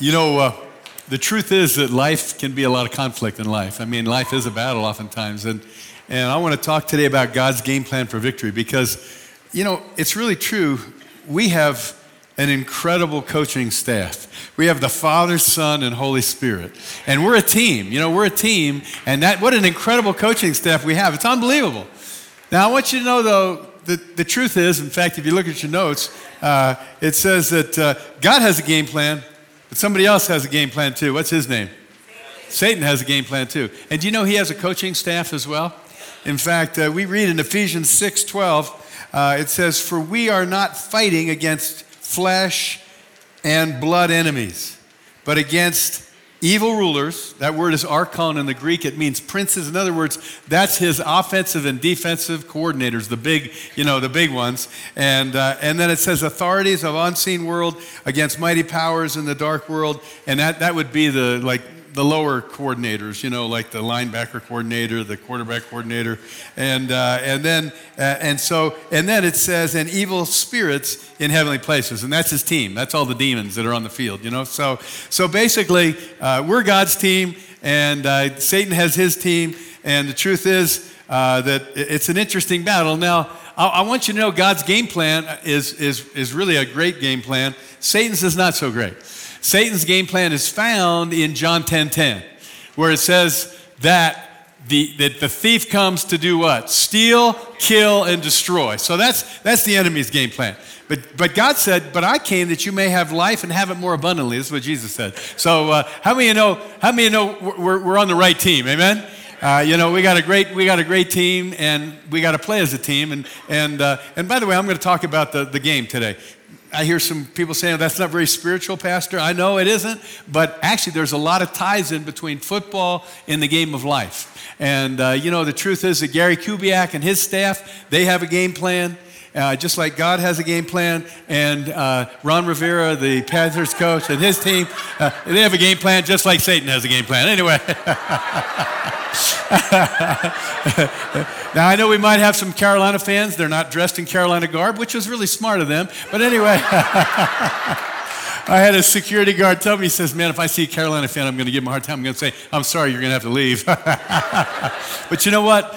You know, uh, the truth is that life can be a lot of conflict in life. I mean, life is a battle oftentimes. And, and I want to talk today about God's game plan for victory because, you know, it's really true. We have an incredible coaching staff. We have the Father, Son, and Holy Spirit. And we're a team. You know, we're a team. And that, what an incredible coaching staff we have. It's unbelievable. Now, I want you to know, though, the, the truth is, in fact, if you look at your notes, uh, it says that uh, God has a game plan, but somebody else has a game plan too. What's his name? Satan has a game plan too. And do you know he has a coaching staff as well? In fact, uh, we read in Ephesians 6 12, uh, it says, For we are not fighting against flesh and blood enemies, but against evil rulers. That word is archon in the Greek. It means princes. In other words, that's his offensive and defensive coordinators, the big, you know, the big ones. And, uh, and then it says authorities of unseen world against mighty powers in the dark world. And that, that would be the, like, the lower coordinators, you know, like the linebacker coordinator, the quarterback coordinator, and uh, and then uh, and so and then it says and evil spirits in heavenly places, and that's his team. That's all the demons that are on the field, you know. So so basically, uh, we're God's team, and uh, Satan has his team, and the truth is uh, that it's an interesting battle. Now, I, I want you to know God's game plan is is is really a great game plan. Satan's is not so great. Satan's game plan is found in John 10 10, where it says that the, that the thief comes to do what? Steal, kill, and destroy. So that's, that's the enemy's game plan. But, but God said, But I came that you may have life and have it more abundantly. This is what Jesus said. So, uh, how many of you know, how many of you know we're, we're on the right team? Amen? Uh, you know, we got a great we got a great team, and we got to play as a team. And and uh, and by the way, I'm going to talk about the, the game today. I hear some people saying that's not very spiritual, Pastor. I know it isn't, but actually, there's a lot of ties in between football and the game of life. And uh, you know, the truth is that Gary Kubiak and his staff they have a game plan. Uh, just like God has a game plan, and uh, Ron Rivera, the Panthers coach, and his team, uh, they have a game plan just like Satan has a game plan. Anyway. now, I know we might have some Carolina fans. They're not dressed in Carolina garb, which was really smart of them. But anyway. I had a security guard tell me, he says, Man, if I see a Carolina fan, I'm going to give him a hard time. I'm going to say, I'm sorry, you're going to have to leave. but you know what?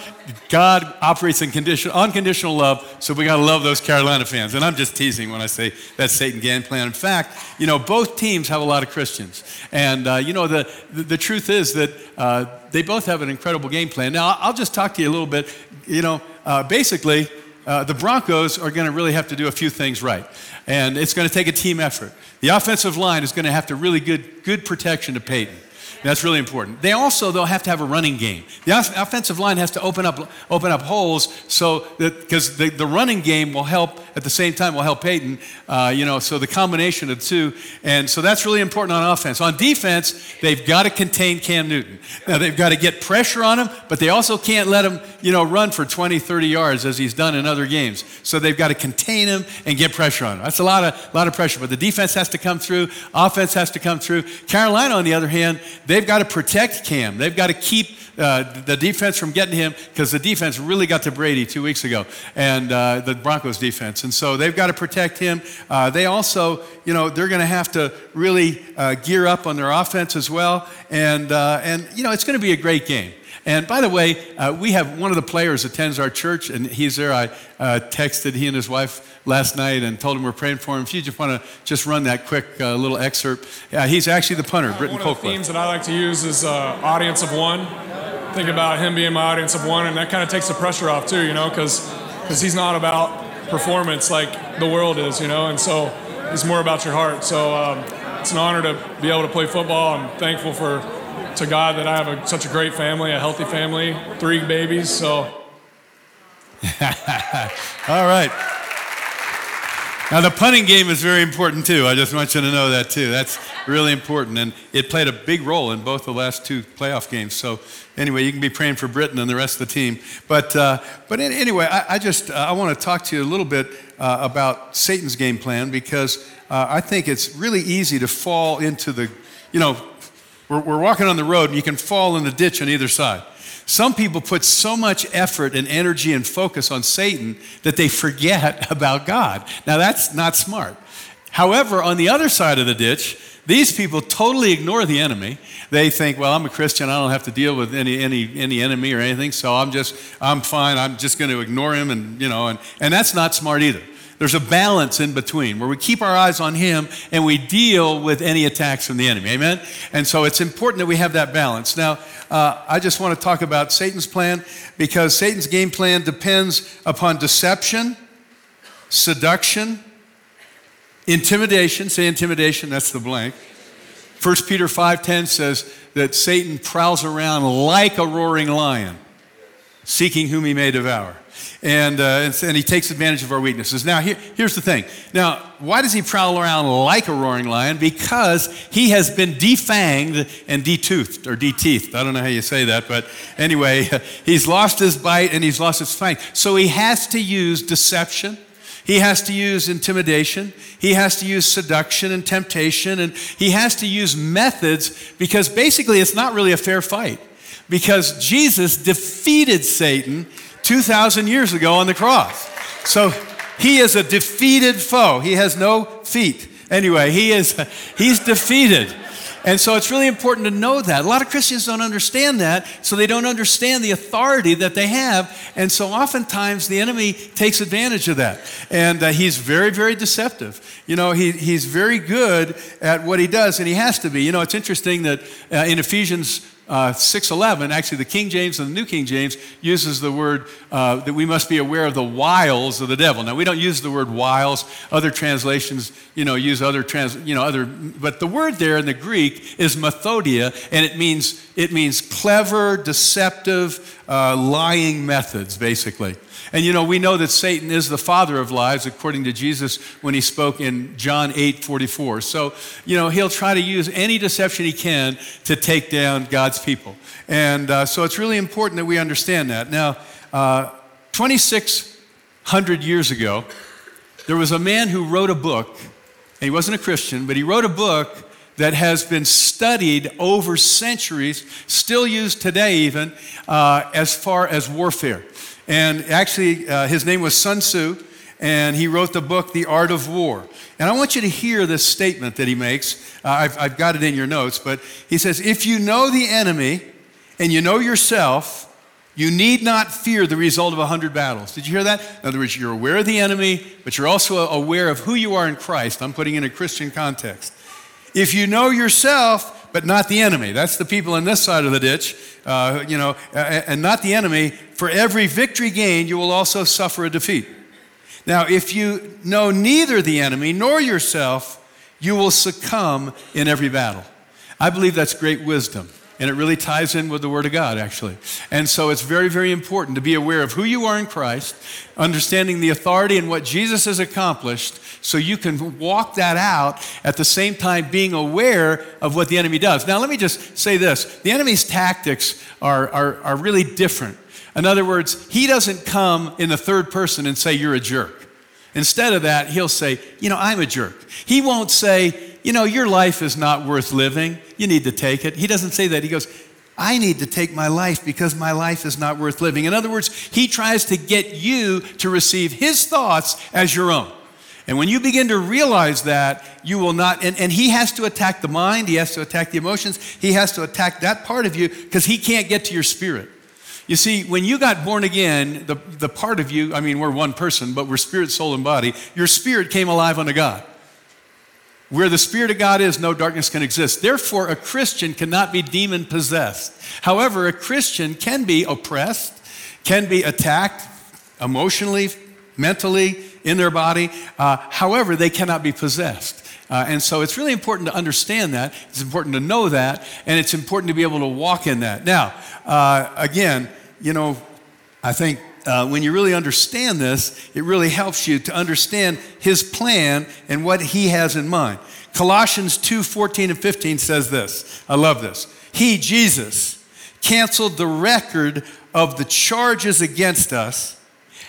God operates in condition, unconditional love, so we got to love those Carolina fans. And I'm just teasing when I say that's Satan game plan. In fact, you know, both teams have a lot of Christians. And, uh, you know, the, the, the, truth is that uh, they both have an incredible game plan. Now, I'll just talk to you a little bit. You know, uh, basically, uh, the Broncos are going to really have to do a few things right. And it's going to take a team effort. The offensive line is going to have to really good, good protection to Peyton. That's really important. They also, though, have to have a running game. The offensive line has to open up, open up holes so that, because the, the running game will help at the same time, will help Peyton, uh, you know, so the combination of the two. And so that's really important on offense. On defense, they've got to contain Cam Newton. Now, they've got to get pressure on him, but they also can't let him, you know, run for 20, 30 yards as he's done in other games. So they've got to contain him and get pressure on him. That's a lot of, lot of pressure, but the defense has to come through, offense has to come through. Carolina, on the other hand, They've got to protect Cam. They've got to keep uh, the defense from getting him because the defense really got to Brady two weeks ago, and uh, the Broncos defense. And so they've got to protect him. Uh, they also, you know, they're going to have to really uh, gear up on their offense as well. And, uh, and you know, it's going to be a great game. And by the way, uh, we have one of the players attends our church, and he's there. I uh, texted he and his wife last night and told him we're praying for him. If you just want to just run that quick uh, little excerpt, he's actually the punter, Britton One of the themes that I like to use is uh, audience of one. Think about him being my audience of one, and that kind of takes the pressure off too, you know, because he's not about performance like the world is, you know, and so it's more about your heart. So um, it's an honor to be able to play football. I'm thankful for to God that I have a, such a great family, a healthy family, three babies. So. All right. Now, the punting game is very important too. I just want you to know that too. That's really important. And it played a big role in both the last two playoff games. So, anyway, you can be praying for Britton and the rest of the team. But, uh, but anyway, I, I just uh, I want to talk to you a little bit uh, about Satan's game plan because uh, I think it's really easy to fall into the, you know, we're, we're walking on the road and you can fall in the ditch on either side. Some people put so much effort and energy and focus on Satan that they forget about God. Now, that's not smart. However, on the other side of the ditch, These people totally ignore the enemy. They think, well, I'm a Christian. I don't have to deal with any, any, any enemy or anything. So I'm just, I'm fine. I'm just going to ignore him. And, you know, and, and that's not smart either. There's a balance in between where we keep our eyes on him and we deal with any attacks from the enemy. Amen? And so it's important that we have that balance. Now, uh, I just want to talk about Satan's plan because Satan's game plan depends upon deception, seduction, intimidation. Say intimidation, that's the blank. 1 Peter 5:10 says that Satan prowls around like a roaring lion, seeking whom he may devour and, uh, and, and, he takes advantage of our weaknesses. Now, here, here's the thing. Now, why does he prowl around like a roaring lion? Because he has been defanged and detoothed, or deteethed. I don't know how you say that, but anyway, he's lost his bite and he's lost his fang. So he has to use deception. He has to use intimidation. He has to use seduction and temptation. And he has to use methods because basically it's not really a fair fight. Because Jesus defeated Satan 2,000 years ago on the cross. So he is a defeated foe. He has no feet. Anyway, he is, he's defeated. And so it's really important to know that. A lot of Christians don't understand that, so they don't understand the authority that they have. And so oftentimes the enemy takes advantage of that. And uh, he's very, very deceptive. You know, he, he's very good at what he does, and he has to be. You know, it's interesting that uh, in Ephesians uh, 611, actually the King James and the New King James uses the word uh, that we must be aware of the wiles of the devil. Now we don't use the word wiles. Other translations, you know, use other trans, you know, other. But the word there in the Greek is methodia, and it means it means clever, deceptive, uh, lying methods, basically. And you know, we know that Satan is the father of lies, according to Jesus when he spoke in John 8 44. So, you know, he'll try to use any deception he can to take down God's people. And uh, so it's really important that we understand that. Now, uh, 2,600 years ago, there was a man who wrote a book, and he wasn't a Christian, but he wrote a book that has been studied over centuries, still used today, even uh, as far as warfare. And actually, uh, his name was Sun Tzu, and he wrote the book, The Art of War. And I want you to hear this statement that he makes. Uh, I've, I've got it in your notes, but he says, If you know the enemy and you know yourself, you need not fear the result of a hundred battles. Did you hear that? In other words, you're aware of the enemy, but you're also aware of who you are in Christ. I'm putting in a Christian context. If you know yourself, but not the enemy. That's the people on this side of the ditch, uh, you know, and not the enemy. For every victory gained, you will also suffer a defeat. Now, if you know neither the enemy nor yourself, you will succumb in every battle. I believe that's great wisdom. And it really ties in with the Word of God, actually. And so it's very, very important to be aware of who you are in Christ, understanding the authority and what Jesus has accomplished, so you can walk that out at the same time being aware of what the enemy does. Now, let me just say this the enemy's tactics are, are, are really different. In other words, he doesn't come in the third person and say, You're a jerk. Instead of that, he'll say, You know, I'm a jerk. He won't say, You know, your life is not worth living. You need to take it. He doesn't say that. He goes, I need to take my life because my life is not worth living. In other words, he tries to get you to receive his thoughts as your own. And when you begin to realize that, you will not, and, and he has to attack the mind, he has to attack the emotions, he has to attack that part of you because he can't get to your spirit. You see, when you got born again, the, the part of you, I mean, we're one person, but we're spirit, soul, and body, your spirit came alive unto God. Where the Spirit of God is, no darkness can exist. Therefore, a Christian cannot be demon possessed. However, a Christian can be oppressed, can be attacked emotionally, mentally, in their body. Uh, however, they cannot be possessed. Uh, and so it's really important to understand that. It's important to know that. And it's important to be able to walk in that. Now, uh, again, you know, I think uh, when you really understand this, it really helps you to understand his plan and what he has in mind. Colossians 2 14 and 15 says this. I love this. He, Jesus, canceled the record of the charges against us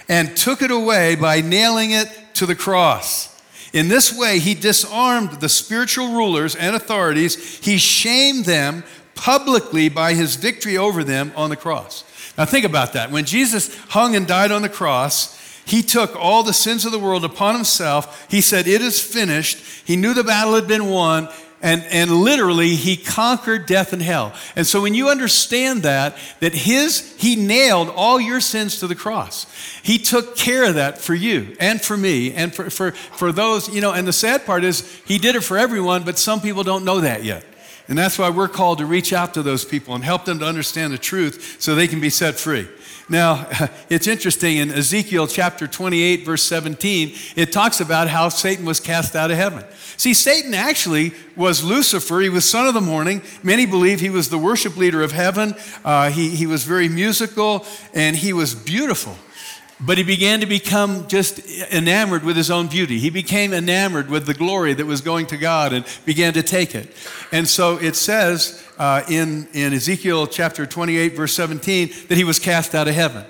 and took it away by nailing it to the cross. In this way, he disarmed the spiritual rulers and authorities. He shamed them publicly by his victory over them on the cross. Now, think about that. When Jesus hung and died on the cross, he took all the sins of the world upon himself. He said, It is finished. He knew the battle had been won. And, and literally, he conquered death and hell. And so when you understand that, that his, he nailed all your sins to the cross. He took care of that for you and for me and for, for, for those, you know, and the sad part is he did it for everyone, but some people don't know that yet. And that's why we're called to reach out to those people and help them to understand the truth so they can be set free. Now, it's interesting in Ezekiel chapter 28, verse 17, it talks about how Satan was cast out of heaven. See, Satan actually was Lucifer. He was son of the morning. Many believe he was the worship leader of heaven. Uh, he, he was very musical and he was beautiful. But he began to become just enamored with his own beauty. He became enamored with the glory that was going to God and began to take it. And so it says uh, in, in Ezekiel chapter 28, verse 17, that he was cast out of heaven.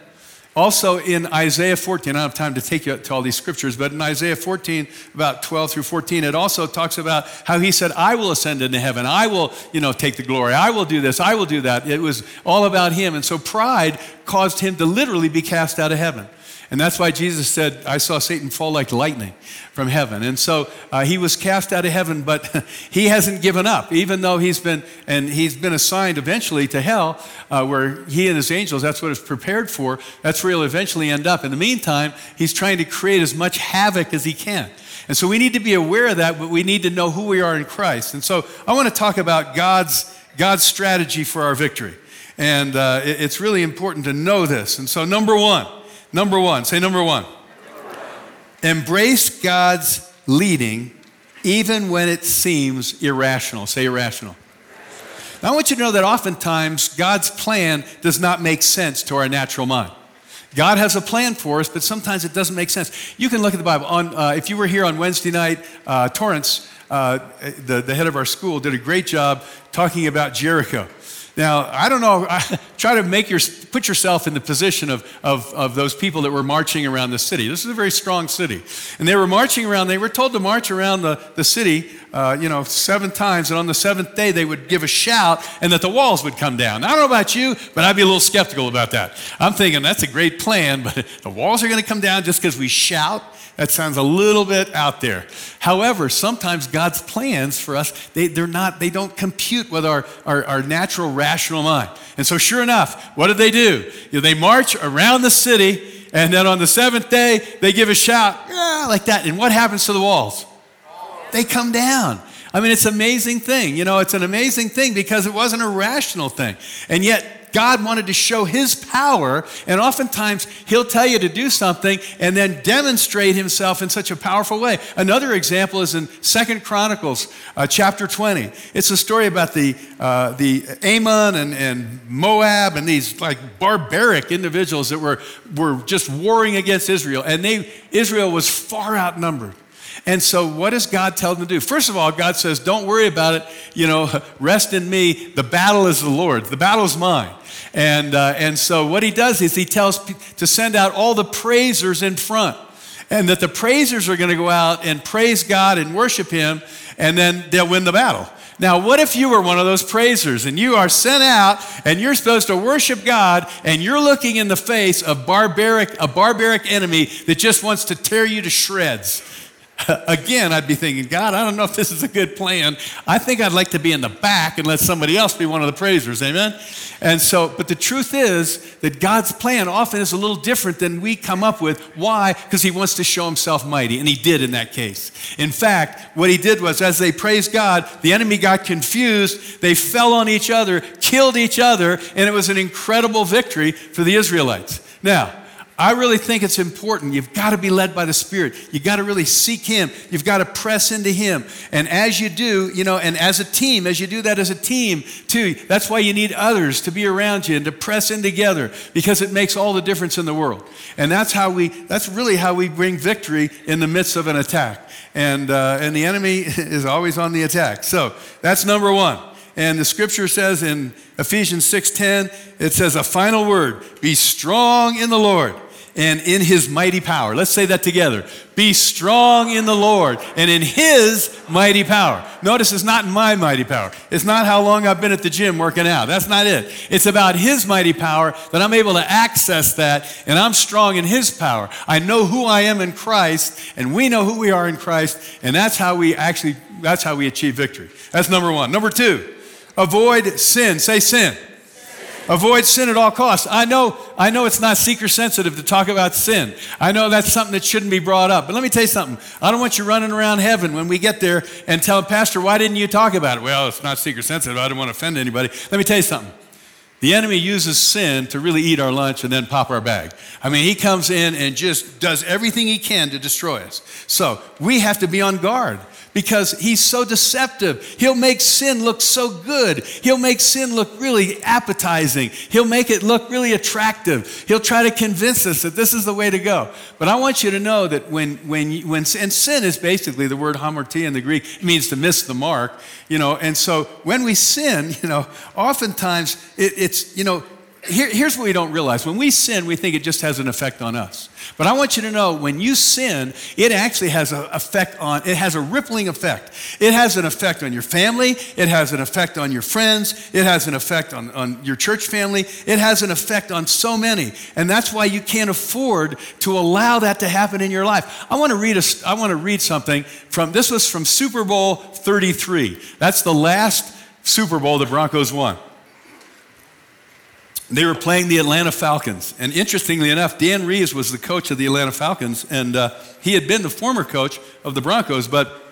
Also in Isaiah 14, I don't have time to take you to all these scriptures, but in Isaiah 14, about 12 through 14, it also talks about how he said, I will ascend into heaven. I will, you know, take the glory. I will do this. I will do that. It was all about him. And so pride caused him to literally be cast out of heaven. And that's why Jesus said, I saw Satan fall like lightning from heaven. And so uh, he was cast out of heaven, but he hasn't given up, even though he's been, and he's been assigned eventually to hell, uh, where he and his angels, that's what it's prepared for. That's where he'll eventually end up. In the meantime, he's trying to create as much havoc as he can. And so we need to be aware of that, but we need to know who we are in Christ. And so I want to talk about God's, God's strategy for our victory. And uh, it's really important to know this. And so, number one, Number one, say number one. Embrace God's leading even when it seems irrational. Say irrational. Now, I want you to know that oftentimes God's plan does not make sense to our natural mind. God has a plan for us, but sometimes it doesn't make sense. You can look at the Bible. On, uh, if you were here on Wednesday night, uh, Torrance, uh, the, the head of our school, did a great job talking about Jericho. Now, I don't know, try to make your, put yourself in the position of, of, of those people that were marching around the city. This is a very strong city. And they were marching around, they were told to march around the, the city, uh, you know, seven times. And on the seventh day, they would give a shout and that the walls would come down. I don't know about you, but I'd be a little skeptical about that. I'm thinking that's a great plan, but the walls are going to come down just because we shout. That sounds a little bit out there. However, sometimes God's plans for us, they, they're not, they don't compute with our, our, our natural rational mind. And so sure enough, what did they do? They march around the city, and then on the seventh day, they give a shout, ah, like that. And what happens to the walls? They come down. I mean, it's an amazing thing. You know, it's an amazing thing because it wasn't a rational thing. And yet, God wanted to show his power, and oftentimes he'll tell you to do something and then demonstrate himself in such a powerful way. Another example is in Second Chronicles uh, chapter 20. It's a story about the, uh, the Ammon and, and Moab and these like barbaric individuals that were, were just warring against Israel, and they, Israel was far outnumbered. And so, what does God tell them to do? First of all, God says, Don't worry about it. You know, rest in me. The battle is the Lord's, the battle is mine. And, uh, and so what he does is he tells to send out all the praisers in front. And that the praisers are going to go out and praise God and worship him, and then they'll win the battle. Now, what if you were one of those praisers and you are sent out and you're supposed to worship God and you're looking in the face of barbaric, a barbaric enemy that just wants to tear you to shreds? Again, I'd be thinking, God, I don't know if this is a good plan. I think I'd like to be in the back and let somebody else be one of the praisers. Amen? And so, but the truth is that God's plan often is a little different than we come up with. Why? Because He wants to show Himself mighty, and He did in that case. In fact, what He did was as they praised God, the enemy got confused. They fell on each other, killed each other, and it was an incredible victory for the Israelites. Now, I really think it's important. You've got to be led by the Spirit. You've got to really seek Him. You've got to press into Him. And as you do, you know, and as a team, as you do that as a team, too, that's why you need others to be around you and to press in together because it makes all the difference in the world. And that's how we, that's really how we bring victory in the midst of an attack. And, uh, and the enemy is always on the attack. So that's number one. And the scripture says in Ephesians 6:10, it says a final word, be strong in the Lord and in his mighty power. Let's say that together. Be strong in the Lord and in his mighty power. Notice it's not my mighty power. It's not how long I've been at the gym working out. That's not it. It's about his mighty power that I'm able to access that and I'm strong in his power. I know who I am in Christ and we know who we are in Christ and that's how we actually that's how we achieve victory. That's number 1. Number 2, avoid sin. Say sin. Avoid sin at all costs. I know, I know it's not seeker sensitive to talk about sin. I know that's something that shouldn't be brought up. But let me tell you something. I don't want you running around heaven when we get there and tell Pastor, why didn't you talk about it? Well, it's not seeker sensitive. I don't want to offend anybody. Let me tell you something. The enemy uses sin to really eat our lunch and then pop our bag. I mean, he comes in and just does everything he can to destroy us. So we have to be on guard because he's so deceptive. He'll make sin look so good. He'll make sin look really appetizing. He'll make it look really attractive. He'll try to convince us that this is the way to go. But I want you to know that when, when, when and sin is basically the word hamartia in the Greek, it means to miss the mark, you know, and so when we sin, you know, oftentimes it, it's, you know, here, here's what we don't realize. When we sin, we think it just has an effect on us. But I want you to know when you sin, it actually has an effect on, it has a rippling effect. It has an effect on your family, it has an effect on your friends, it has an effect on, on your church family, it has an effect on so many. And that's why you can't afford to allow that to happen in your life. I want to read, a, I want to read something from, this was from Super Bowl 33. That's the last Super Bowl the Broncos won. They were playing the Atlanta Falcons. And interestingly enough, Dan Reeves was the coach of the Atlanta Falcons, and uh, he had been the former coach of the Broncos, but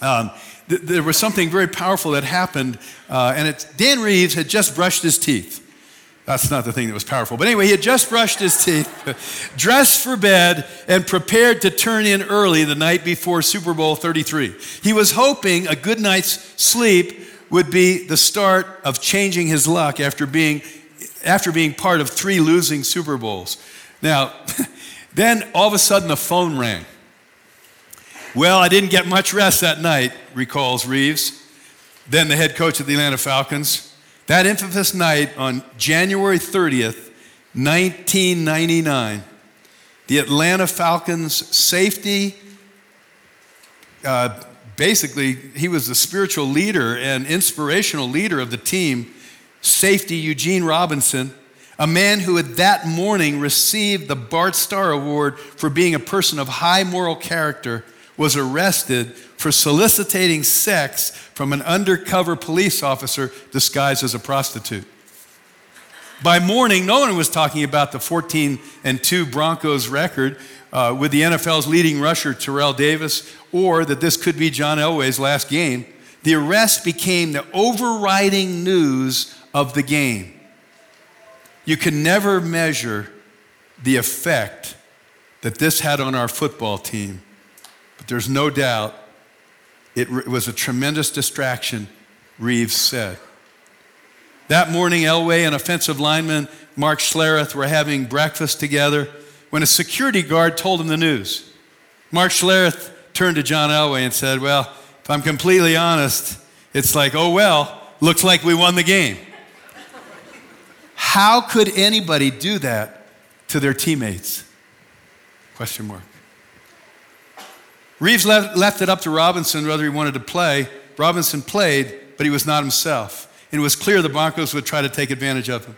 um, th- there was something very powerful that happened, uh, and it's Dan Reeves had just brushed his teeth. That's not the thing that was powerful. But anyway, he had just brushed his teeth, dressed for bed, and prepared to turn in early the night before Super Bowl 33. He was hoping a good night's sleep would be the start of changing his luck after being after being part of three losing Super Bowls. Now, then all of a sudden the phone rang. Well, I didn't get much rest that night, recalls Reeves, then the head coach of the Atlanta Falcons. That infamous night on January 30th, 1999, the Atlanta Falcons safety, uh, basically, he was the spiritual leader and inspirational leader of the team safety Eugene Robinson, a man who had that morning received the Bart Starr Award for being a person of high moral character, was arrested for soliciting sex from an undercover police officer disguised as a prostitute. By morning, no one was talking about the 14 and 2 Broncos record uh, with the NFL's leading rusher, Terrell Davis, or that this could be John Elway's last game. The arrest became the overriding news of the game. You can never measure the effect that this had on our football team, but there's no doubt it was a tremendous distraction, Reeves said. That morning, Elway and offensive lineman Mark Schlereth were having breakfast together when a security guard told him the news. Mark Schlereth turned to John Elway and said, Well, if I'm completely honest, it's like, oh well, looks like we won the game. How could anybody do that to their teammates? Question mark. Reeves left, left, it up to Robinson whether he wanted to play. Robinson played, but he was not himself. And it was clear the Broncos would try to take advantage of him.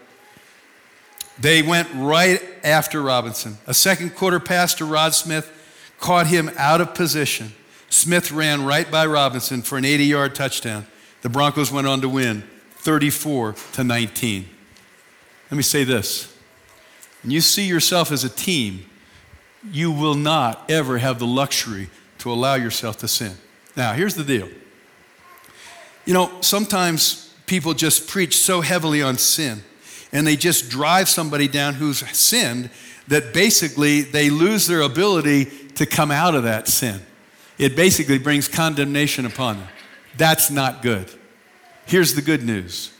They went right after Robinson. A second quarter pass to Rod Smith caught him out of position. Smith ran right by Robinson for an 80 yard touchdown. The Broncos went on to win 34 to 19. Let me say this when you see yourself as a team, you will not ever have the luxury to allow yourself to sin. Now, here's the deal. You know, sometimes people just preach so heavily on sin and they just drive somebody down who's sinned that basically they lose their ability to come out of that sin. It basically brings condemnation upon them. That's not good. Here's the good news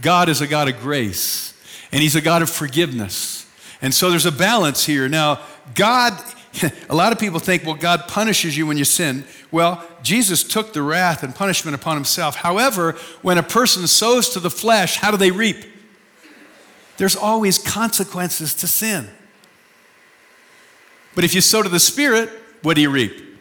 God is a God of grace and He's a God of forgiveness. And so there's a balance here. Now, God, a lot of people think, well, God punishes you when you sin. Well, Jesus took the wrath and punishment upon Himself. However, when a person sows to the flesh, how do they reap? There's always consequences to sin. But if you sow to the Spirit, what do you reap?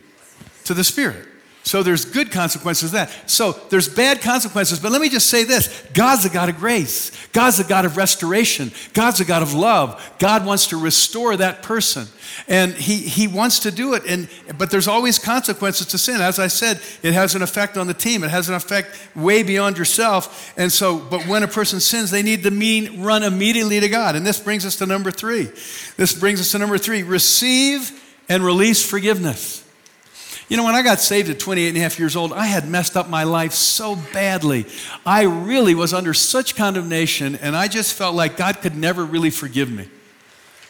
To the Spirit. So there's good consequences that. So there's bad consequences, but let me just say this God's a God of grace. God's a God of restoration. God's a God of love. God wants to restore that person. And he, he wants to do it. And, but there's always consequences to sin. As I said, it has an effect on the team. It has an effect way beyond yourself. And so, but when a person sins, they need to mean, run immediately to God. And this brings us to number three. This brings us to number three receive and release forgiveness. You know, when I got saved at 28 and a half years old, I had messed up my life so badly. I really was under such condemnation, and I just felt like God could never really forgive me.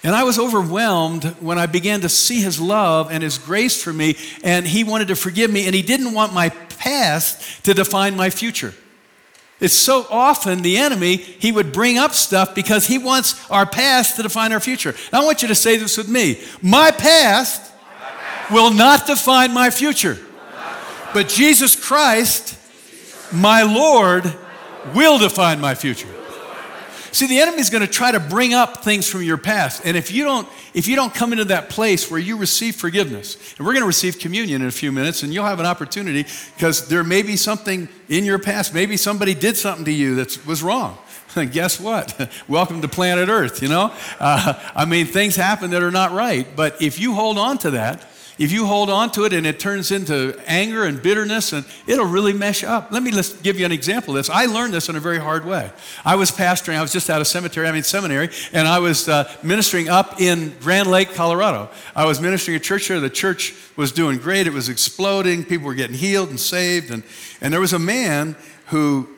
And I was overwhelmed when I began to see His love and His grace for me, and He wanted to forgive me, and He didn't want my past to define my future. It's so often the enemy, he would bring up stuff because he wants our past to define our future. I want you to say this with me My past will not define my future. But Jesus Christ, my Lord, will define my future. See, the enemy's going to try to bring up things from your past. And if you don't if you don't come into that place where you receive forgiveness, and we're going to receive communion in a few minutes, and you'll have an opportunity because there may be something in your past. Maybe somebody did something to you that was wrong. Guess what? Welcome to planet Earth, you know? Uh, I mean, things happen that are not right. But if you hold on to that, if you hold on to it and it turns into anger and bitterness, and it'll really mesh up. Let me just give you an example of this. I learned this in a very hard way. I was pastoring, I was just out of cemetery, I mean seminary, and I was uh, ministering up in Grand Lake, Colorado. I was ministering a church there. The church was doing great. It was exploding. People were getting healed and saved. And, and there was a man who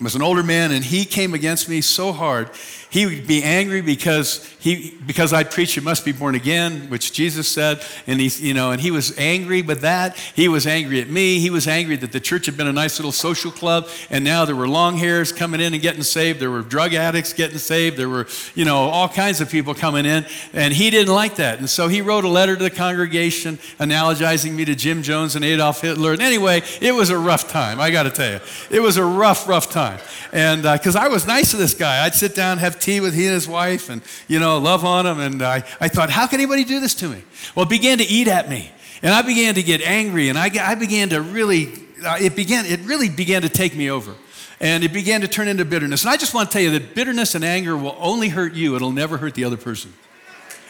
was an older man, and he came against me so hard he would be angry because he because I preached you must be born again, which Jesus said, and he you know, and he was angry with that. He was angry at me. He was angry that the church had been a nice little social club, and now there were long hairs coming in and getting saved. There were drug addicts getting saved. There were you know all kinds of people coming in, and he didn't like that. And so he wrote a letter to the congregation analogizing me to Jim Jones and Adolf Hitler. And anyway, it was a rough time. I got to tell you, it was a rough, rough time. And because uh, I was nice to this guy, I'd sit down, have tea with he and his wife and, you know, love on him. And I, I thought, how can anybody do this to me? Well, it began to eat at me. And I began to get angry and I, I began to really, uh, it began, it really began to take me over. And it began to turn into bitterness. And I just want to tell you that bitterness and anger will only hurt you. It'll never hurt the other person.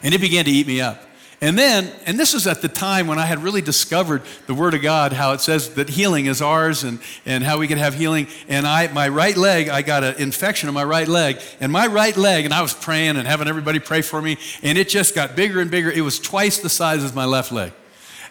And it began to eat me up. And then, and this was at the time when I had really discovered the Word of God, how it says that healing is ours and, and how we can have healing. And I, my right leg, I got an infection in my right leg. And my right leg, and I was praying and having everybody pray for me, and it just got bigger and bigger. It was twice the size of my left leg.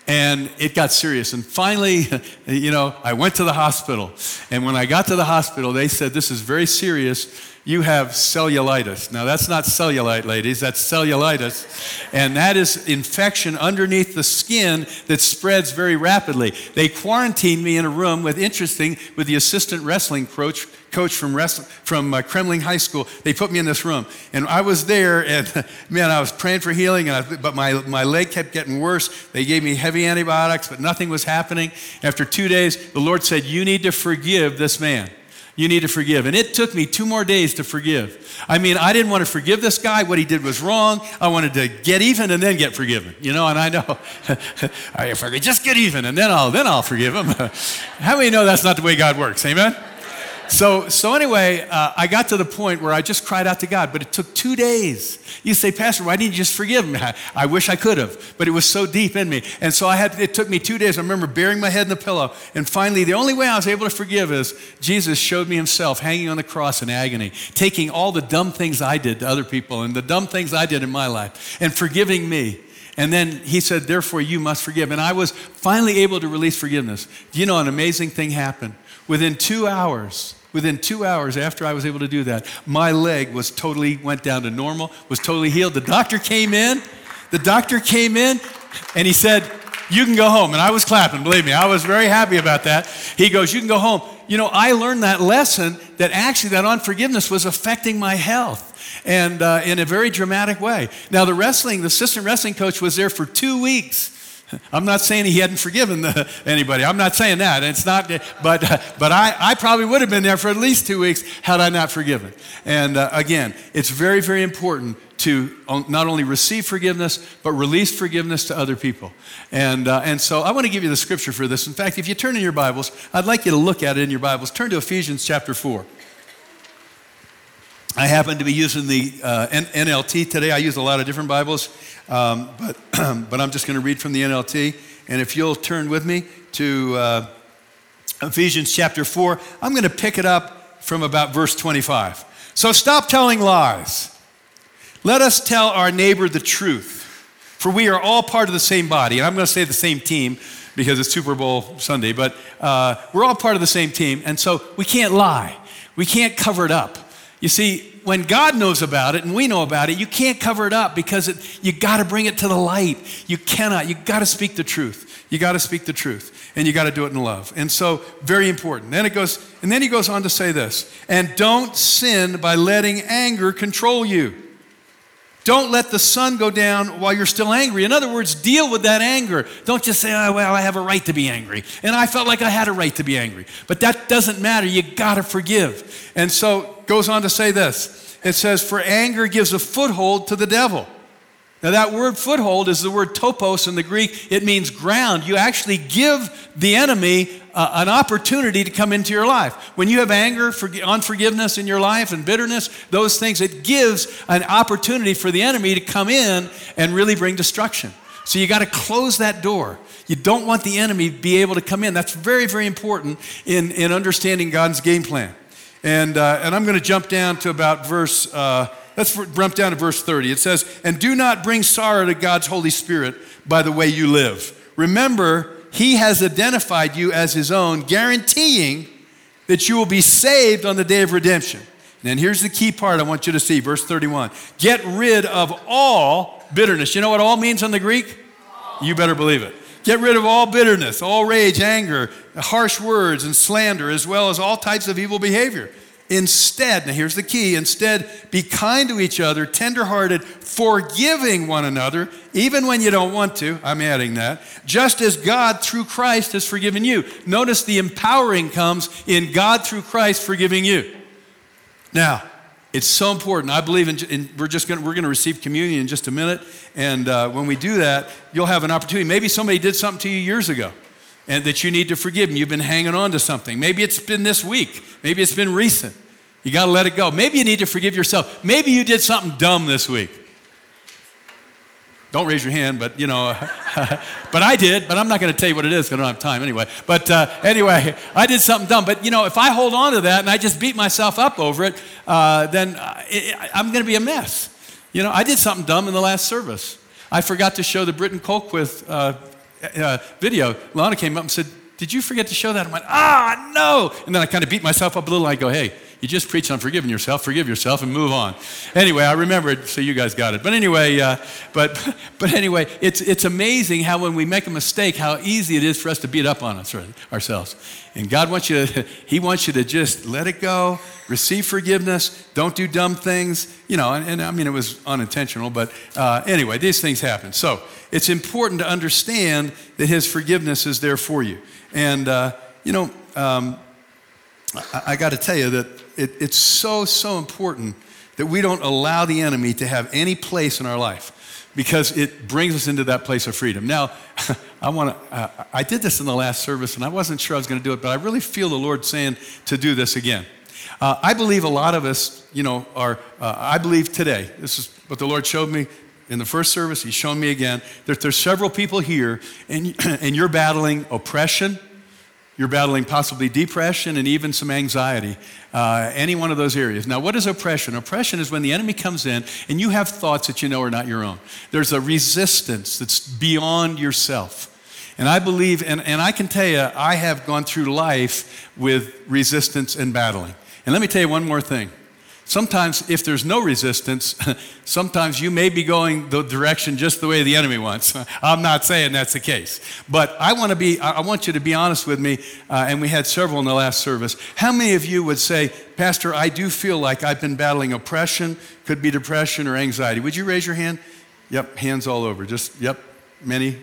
And it got serious. And finally, you know, I went to the hospital. And when I got to the hospital, they said, This is very serious you have cellulitis. Now, that's not cellulite, ladies, that's cellulitis. And that is infection underneath the skin that spreads very rapidly. They quarantined me in a room with, interesting, with the assistant wrestling coach, coach from, wrestling, from uh, High School. They put me in this room. And I was there, and man, I was praying for healing, and I, but my, my leg kept getting worse. They gave me heavy antibiotics, but nothing was happening. After two days, the Lord said, You need to forgive this man you need to forgive. And it took me two more days to forgive. I mean, I didn't want to forgive this guy. What he did was wrong. I wanted to get even and then get forgiven. You know, and I know, if I forget, just get even and then I'll, then I'll forgive him. How many know that's not the way God works? Amen? So, so anyway, uh, I got to the point where I just cried out to God, but it took two days. You say, Pastor, why didn't you just forgive me? I, I wish I could have, but it was so deep in me. And so I had, it took me two days. I remember burying my head in the pillow. And finally, the only way I was able to forgive is Jesus showed me himself hanging on the cross in agony, taking all the dumb things I did to other people and the dumb things I did in my life and forgiving me. And then he said, Therefore, you must forgive. And I was finally able to release forgiveness. Do you know an amazing thing happened? Within two hours, Within two hours after I was able to do that, my leg was totally went down to normal, was totally healed. The doctor came in, the doctor came in, and he said, You can go home. And I was clapping, believe me, I was very happy about that. He goes, You can go home. You know, I learned that lesson that actually that unforgiveness was affecting my health and uh, in a very dramatic way. Now, the wrestling, the assistant wrestling coach was there for two weeks I'm not saying he hadn't forgiven the, anybody. I'm not saying that. It's not, but, but I, I probably would have been there for at least two weeks had I not forgiven. And uh, again, it's very, very important to not only receive forgiveness, but release forgiveness to other people. And, uh, and so I want to give you the scripture for this. In fact, if you turn in your Bibles, I'd like you to look at it in your Bibles. Turn to Ephesians chapter 4. I happen to be using the uh, NLT today. I use a lot of different Bibles, um, but, but I'm just going to read from the NLT. And if you'll turn with me to uh, Ephesians chapter 4, I'm going to pick it up from about verse 25. So stop telling lies. Let us tell our neighbor the truth, for we are all part of the same body. And I'm going to say the same team because it's Super Bowl Sunday, but uh, we're all part of the same team. And so we can't lie, we can't cover it up. You see, when God knows about it and we know about it, you can't cover it up because it, you got to bring it to the light. You cannot. You got to speak the truth. You got to speak the truth and you got to do it in love. And so, very important. Then it goes, and then he goes on to say this and don't sin by letting anger control you. Don't let the sun go down while you're still angry. In other words, deal with that anger. Don't just say, oh, well, I have a right to be angry. And I felt like I had a right to be angry. But that doesn't matter. You got to forgive. And so, goes on to say this it says, For anger gives a foothold to the devil. Now, that word foothold is the word topos in the Greek. It means ground. You actually give the enemy uh, an opportunity to come into your life. When you have anger, for, unforgiveness in your life, and bitterness, those things, it gives an opportunity for the enemy to come in and really bring destruction. So you got to close that door. You don't want the enemy to be able to come in. That's very, very important in, in understanding God's game plan. And, uh, and I'm going to jump down to about verse. Uh, Let's jump down to verse 30. It says, And do not bring sorrow to God's Holy Spirit by the way you live. Remember, He has identified you as His own, guaranteeing that you will be saved on the day of redemption. And here's the key part I want you to see, verse 31. Get rid of all bitterness. You know what all means in the Greek? You better believe it. Get rid of all bitterness, all rage, anger, harsh words, and slander, as well as all types of evil behavior. Instead, now here's the key instead, be kind to each other, tenderhearted, forgiving one another, even when you don't want to. I'm adding that. Just as God through Christ has forgiven you. Notice the empowering comes in God through Christ forgiving you. Now, it's so important. I believe in, in we're just going we're going to receive communion in just a minute, and uh, when we do that, you'll have an opportunity. Maybe somebody did something to you years ago and that you need to forgive and you've been hanging on to something. Maybe it's been this week, maybe it's been recent. You got to let it go. Maybe you need to forgive yourself. Maybe you did something dumb this week. Don't raise your hand, but you know, but I did, but I'm not going to tell you what it is because I don't have time anyway. But uh, anyway, I did something dumb. But you know, if I hold on to that and I just beat myself up over it, uh, then I'm going to be a mess. You know, I did something dumb in the last service. I forgot to show the Britton Colquitt uh, uh, video, Lana came up and said, Did you forget to show that? I went, Ah, no. And then I kind of beat myself up a little. I go, Hey, you just preach on forgiving yourself, forgive yourself, and move on. Anyway, I remember it, so you guys got it. But anyway, uh, but but anyway, it's it's amazing how when we make a mistake, how easy it is for us to beat up on us ourselves. And God wants you to, He wants you to just let it go, receive forgiveness, don't do dumb things, you know. And, and I mean, it was unintentional, but uh, anyway, these things happen. So it's important to understand that His forgiveness is there for you. And uh, you know. Um, I, I got to tell you that it, it's so, so important that we don't allow the enemy to have any place in our life because it brings us into that place of freedom. Now, I want to, uh, I did this in the last service and I wasn't sure I was going to do it, but I really feel the Lord saying to do this again. Uh, I believe a lot of us, you know, are, uh, I believe today, this is what the Lord showed me in the first service, He's shown me again, that there's several people here and, and you're battling oppression, you're battling possibly depression and even some anxiety, uh, any one of those areas. Now, what is oppression? Oppression is when the enemy comes in and you have thoughts that you know are not your own. There's a resistance that's beyond yourself. And I believe, and, and I can tell you, I have gone through life with resistance and battling. And let me tell you one more thing Sometimes, if there's no resistance, sometimes you may be going the direction just the way the enemy wants. I'm not saying that's the case. But I want to be, I want you to be honest with me, uh, and we had several in the last service. How many of you would say, Pastor, I do feel like I've been battling oppression, could be depression or anxiety? Would you raise your hand? Yep, hands all over. Just, yep, many.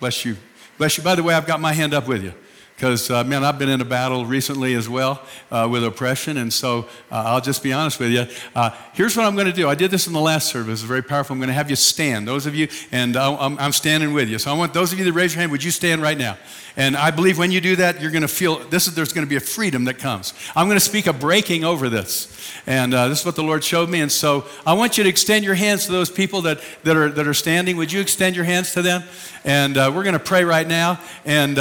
Bless you. Bless you. By the way, I've got my hand up with you. Because, uh, man, I've been in a battle recently as well uh, with oppression. And so uh, I'll just be honest with you. Uh, here's what I'm going to do. I did this in the last service. It's very powerful. I'm going to have you stand, those of you, and I'm, I'm standing with you. So I want those of you that raise your hand, would you stand right now? And I believe when you do that, you're going to feel this is, there's going to be a freedom that comes. I'm going to speak a breaking over this. And uh, this is what the Lord showed me. And so I want you to extend your hands to those people that, that, are, that are standing. Would you extend your hands to them? And uh, we're going to pray right now. And,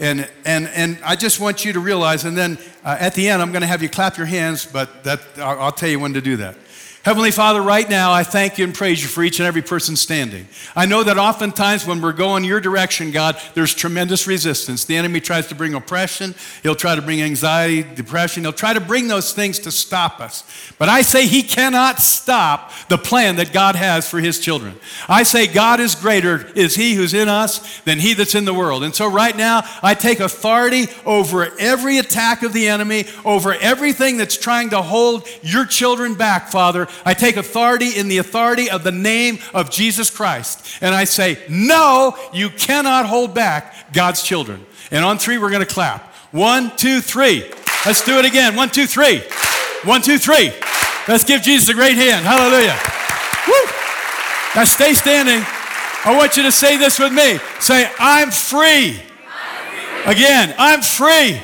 and, and, and I just want you to realize, and then uh, at the end, I'm going to have you clap your hands, but that, I'll, I'll tell you when to do that. Heavenly Father, right now, I thank you and praise you for each and every person standing. I know that oftentimes when we're going your direction, God, there's tremendous resistance. The enemy tries to bring oppression, he'll try to bring anxiety, depression, he'll try to bring those things to stop us. But I say he cannot stop the plan that God has for his children. I say God is greater, is he who's in us, than he that's in the world. And so right now, I take authority over every attack of the enemy, over everything that's trying to hold your children back, Father. I take authority in the authority of the name of Jesus Christ. And I say, No, you cannot hold back God's children. And on three, we're going to clap. One, two, three. Let's do it again. One, two, three. One, two, three. Let's give Jesus a great hand. Hallelujah. Woo. Now stay standing. I want you to say this with me. Say, I'm free. Again, I'm free.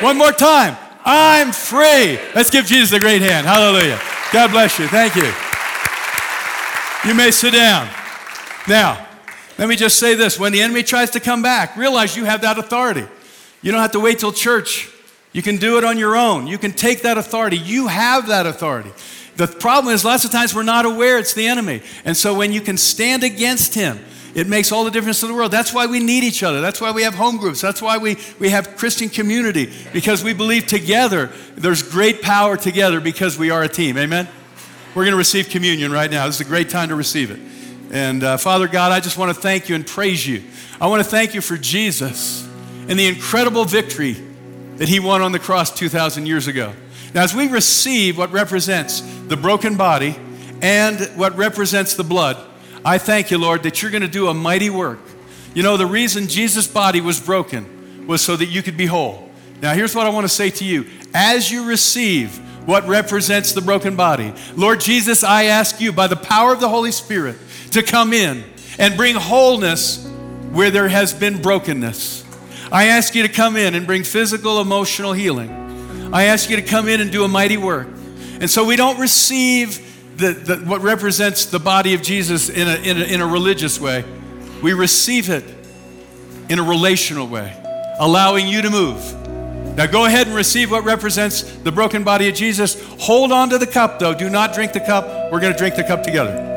One more time. I'm free. Let's give Jesus a great hand. Hallelujah. God bless you. Thank you. You may sit down. Now, let me just say this. When the enemy tries to come back, realize you have that authority. You don't have to wait till church. You can do it on your own. You can take that authority. You have that authority. The problem is, lots of times we're not aware it's the enemy. And so when you can stand against him, it makes all the difference in the world. That's why we need each other. That's why we have home groups. That's why we, we have Christian community, because we believe together there's great power together because we are a team. Amen? We're going to receive communion right now. This is a great time to receive it. And uh, Father God, I just want to thank you and praise you. I want to thank you for Jesus and the incredible victory that he won on the cross 2,000 years ago. Now, as we receive what represents the broken body and what represents the blood, I thank you, Lord, that you're going to do a mighty work. You know, the reason Jesus' body was broken was so that you could be whole. Now, here's what I want to say to you. As you receive what represents the broken body, Lord Jesus, I ask you by the power of the Holy Spirit to come in and bring wholeness where there has been brokenness. I ask you to come in and bring physical, emotional healing. I ask you to come in and do a mighty work. And so we don't receive the, the, what represents the body of Jesus in a, in, a, in a religious way. We receive it in a relational way, allowing you to move. Now go ahead and receive what represents the broken body of Jesus. Hold on to the cup, though. Do not drink the cup. We're going to drink the cup together.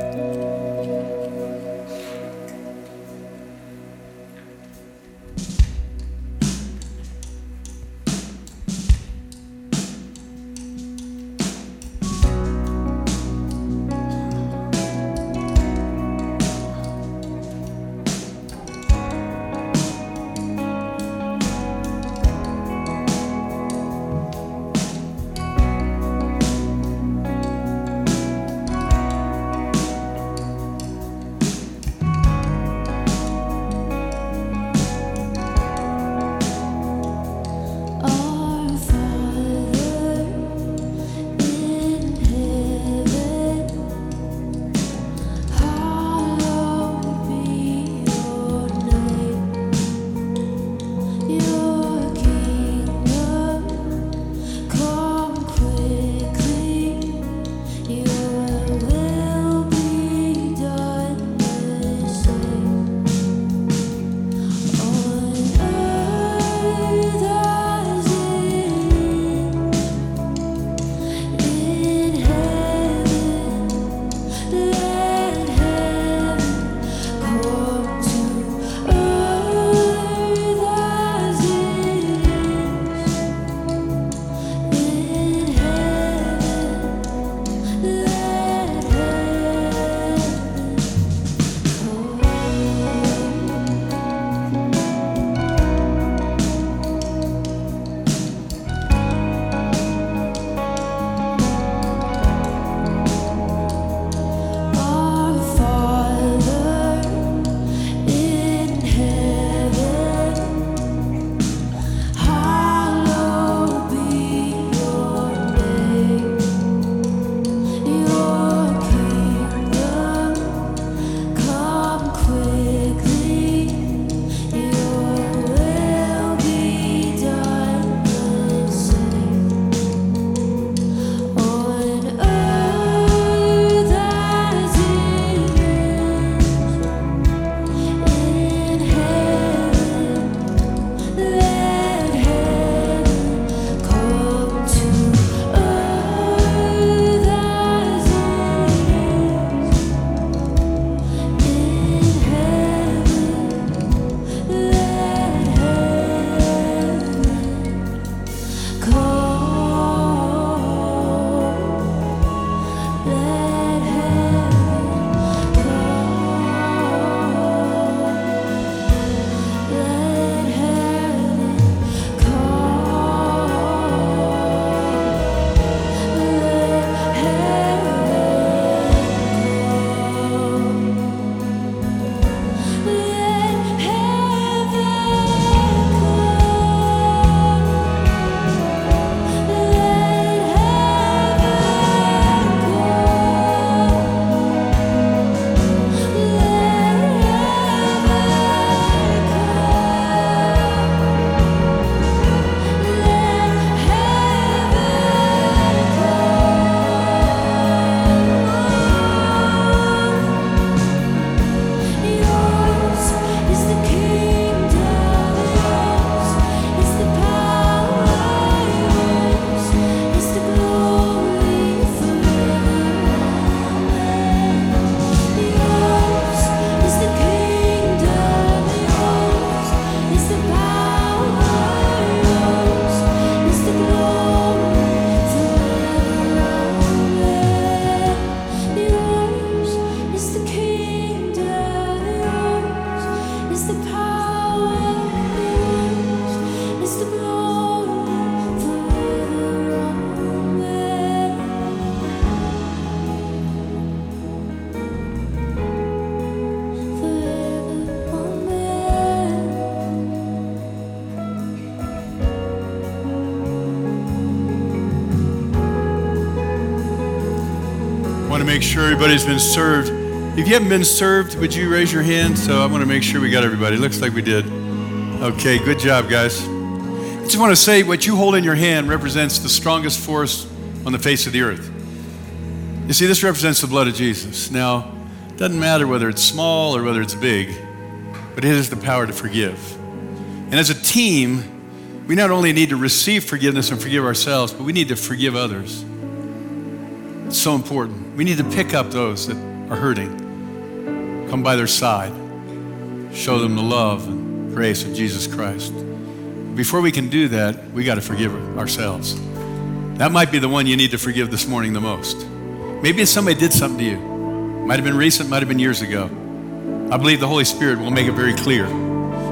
Everybody's been served. If you haven't been served, would you raise your hand? So I want to make sure we got everybody. Looks like we did. Okay, good job, guys. I just want to say what you hold in your hand represents the strongest force on the face of the earth. You see, this represents the blood of Jesus. Now, it doesn't matter whether it's small or whether it's big, but it has the power to forgive. And as a team, we not only need to receive forgiveness and forgive ourselves, but we need to forgive others. It's so important. We need to pick up those that are hurting, come by their side, show them the love and grace of Jesus Christ. Before we can do that, we got to forgive ourselves. That might be the one you need to forgive this morning the most. Maybe somebody did something to you. Might have been recent, might have been years ago. I believe the Holy Spirit will make it very clear.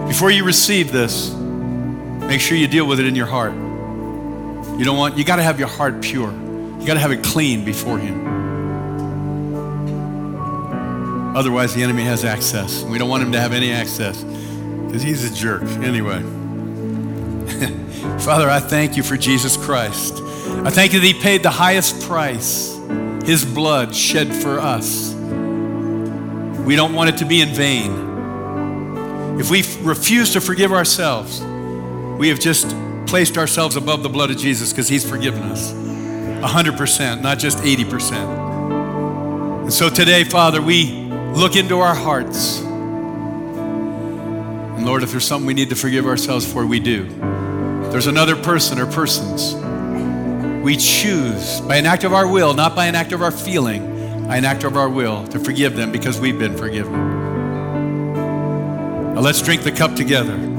Before you receive this, make sure you deal with it in your heart. You don't want, you got to have your heart pure. You got to have it clean before Him. Otherwise, the enemy has access. We don't want him to have any access because he's a jerk. Anyway, Father, I thank you for Jesus Christ. I thank you that he paid the highest price, his blood shed for us. We don't want it to be in vain. If we refuse to forgive ourselves, we have just placed ourselves above the blood of Jesus because he's forgiven us. 100%, not just 80%. And so today, Father, we look into our hearts. And Lord, if there's something we need to forgive ourselves for, we do. If there's another person or persons. We choose by an act of our will, not by an act of our feeling, by an act of our will to forgive them because we've been forgiven. Now let's drink the cup together.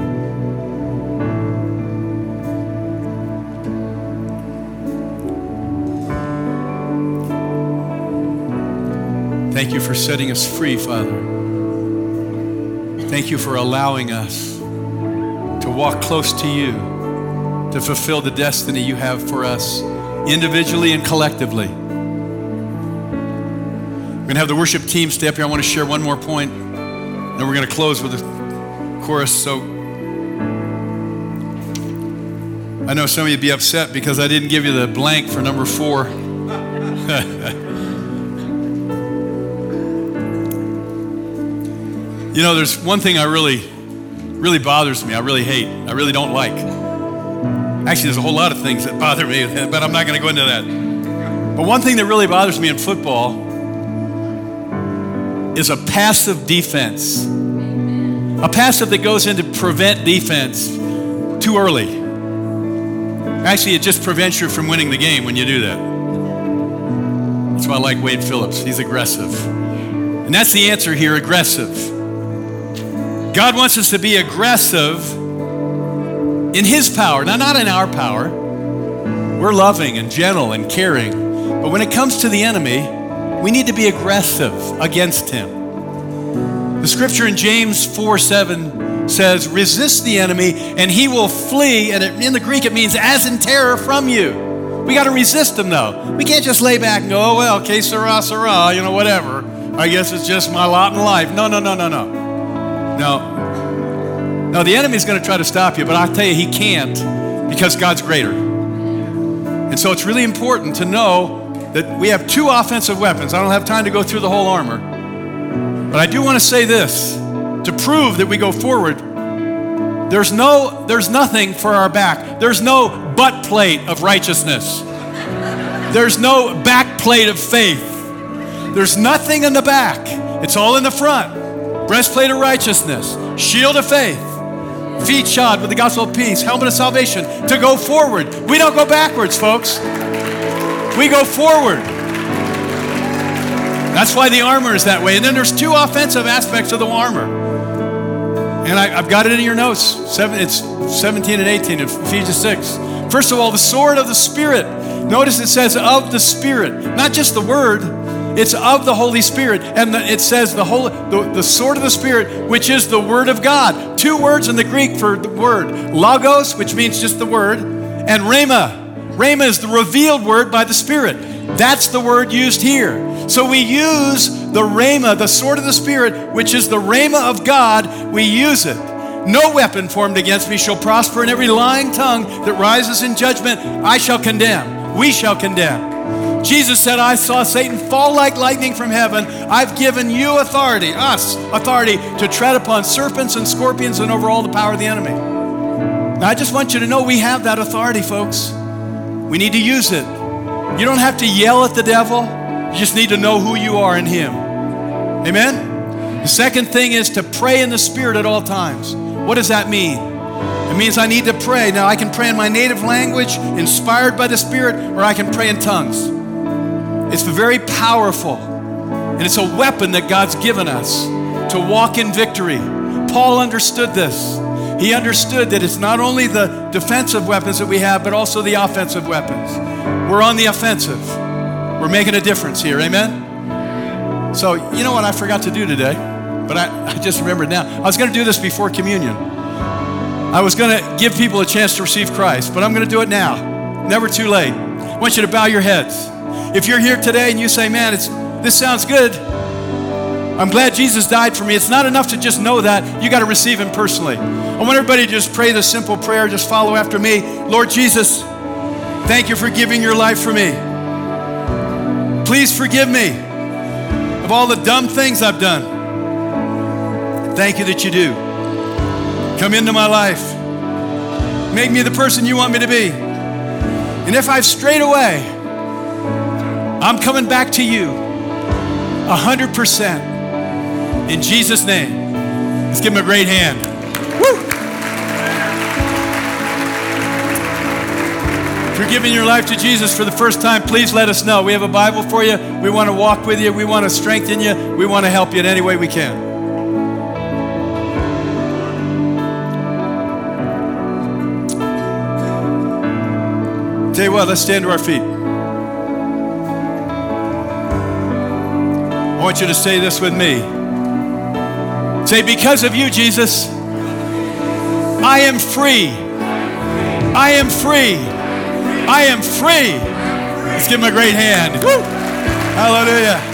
Thank you for setting us free, Father. Thank you for allowing us to walk close to you, to fulfill the destiny you have for us individually and collectively. We're going to have the worship team stay up here. I want to share one more point, and we're going to close with a chorus. So I know some of you'd be upset because I didn't give you the blank for number four. You know, there's one thing I really, really bothers me. I really hate. I really don't like. Actually, there's a whole lot of things that bother me, but I'm not going to go into that. But one thing that really bothers me in football is a passive defense. A passive that goes in to prevent defense too early. Actually, it just prevents you from winning the game when you do that. That's why I like Wade Phillips. He's aggressive. And that's the answer here aggressive. God wants us to be aggressive in His power, now not in our power. We're loving and gentle and caring. But when it comes to the enemy, we need to be aggressive against him. The scripture in James 4 7 says, Resist the enemy and he will flee. And in the Greek, it means as in terror from you. We got to resist him though. We can't just lay back and go, oh, well, que sera, sera, you know, whatever. I guess it's just my lot in life. No, no, no, no, no. No. No, the enemy's going to try to stop you, but I'll tell you, he can't because God's greater. And so it's really important to know that we have two offensive weapons. I don't have time to go through the whole armor. But I do want to say this to prove that we go forward. There's no there's nothing for our back. There's no butt plate of righteousness. There's no back plate of faith. There's nothing in the back. It's all in the front breastplate of righteousness, shield of faith, feet shod with the gospel of peace, helmet of salvation, to go forward. We don't go backwards, folks. We go forward. That's why the armor is that way. And then there's two offensive aspects of the armor. And I, have got it in your notes. Seven, it's 17 and 18 of Ephesians 6. First of all, the sword of the Spirit. Notice it says of the Spirit, not just the word, it's of the Holy Spirit. And the, it says the, whole, the, the sword of the Spirit, which is the word of God. Two words in the Greek for the word logos, which means just the word, and rhema. Rhema is the revealed word by the Spirit. That's the word used here. So we use the rhema, the sword of the Spirit, which is the rhema of God, we use it. No weapon formed against me shall prosper, and every lying tongue that rises in judgment I shall condemn. We shall condemn. Jesus said, I saw Satan fall like lightning from heaven. I've given you authority, us, authority to tread upon serpents and scorpions and over all the power of the enemy. Now, I just want you to know we have that authority, folks. We need to use it. You don't have to yell at the devil, you just need to know who you are in Him. Amen? The second thing is to pray in the Spirit at all times. What does that mean? It means I need to pray. Now, I can pray in my native language, inspired by the Spirit, or I can pray in tongues. It's very powerful, and it's a weapon that God's given us to walk in victory. Paul understood this. He understood that it's not only the defensive weapons that we have, but also the offensive weapons. We're on the offensive. We're making a difference here. Amen? So, you know what I forgot to do today? But I, I just remembered now. I was going to do this before communion. I was going to give people a chance to receive Christ, but I'm going to do it now. Never too late. I want you to bow your heads. If you're here today and you say, man, it's, this sounds good, I'm glad Jesus died for me. It's not enough to just know that. You got to receive Him personally. I want everybody to just pray this simple prayer. Just follow after me. Lord Jesus, thank you for giving your life for me. Please forgive me of all the dumb things I've done. Thank you that you do. Come into my life. Make me the person you want me to be. And if I've strayed away, I'm coming back to you 100%. In Jesus' name. Let's give him a great hand. Woo! If you're giving your life to Jesus for the first time, please let us know. We have a Bible for you. We want to walk with you. We want to strengthen you. We want to help you in any way we can. Tell you what, let's stand to our feet. Want you to say this with me. Say, because of you, Jesus, I am free. I am free. I am free. Let's give him a great hand. Woo. Hallelujah.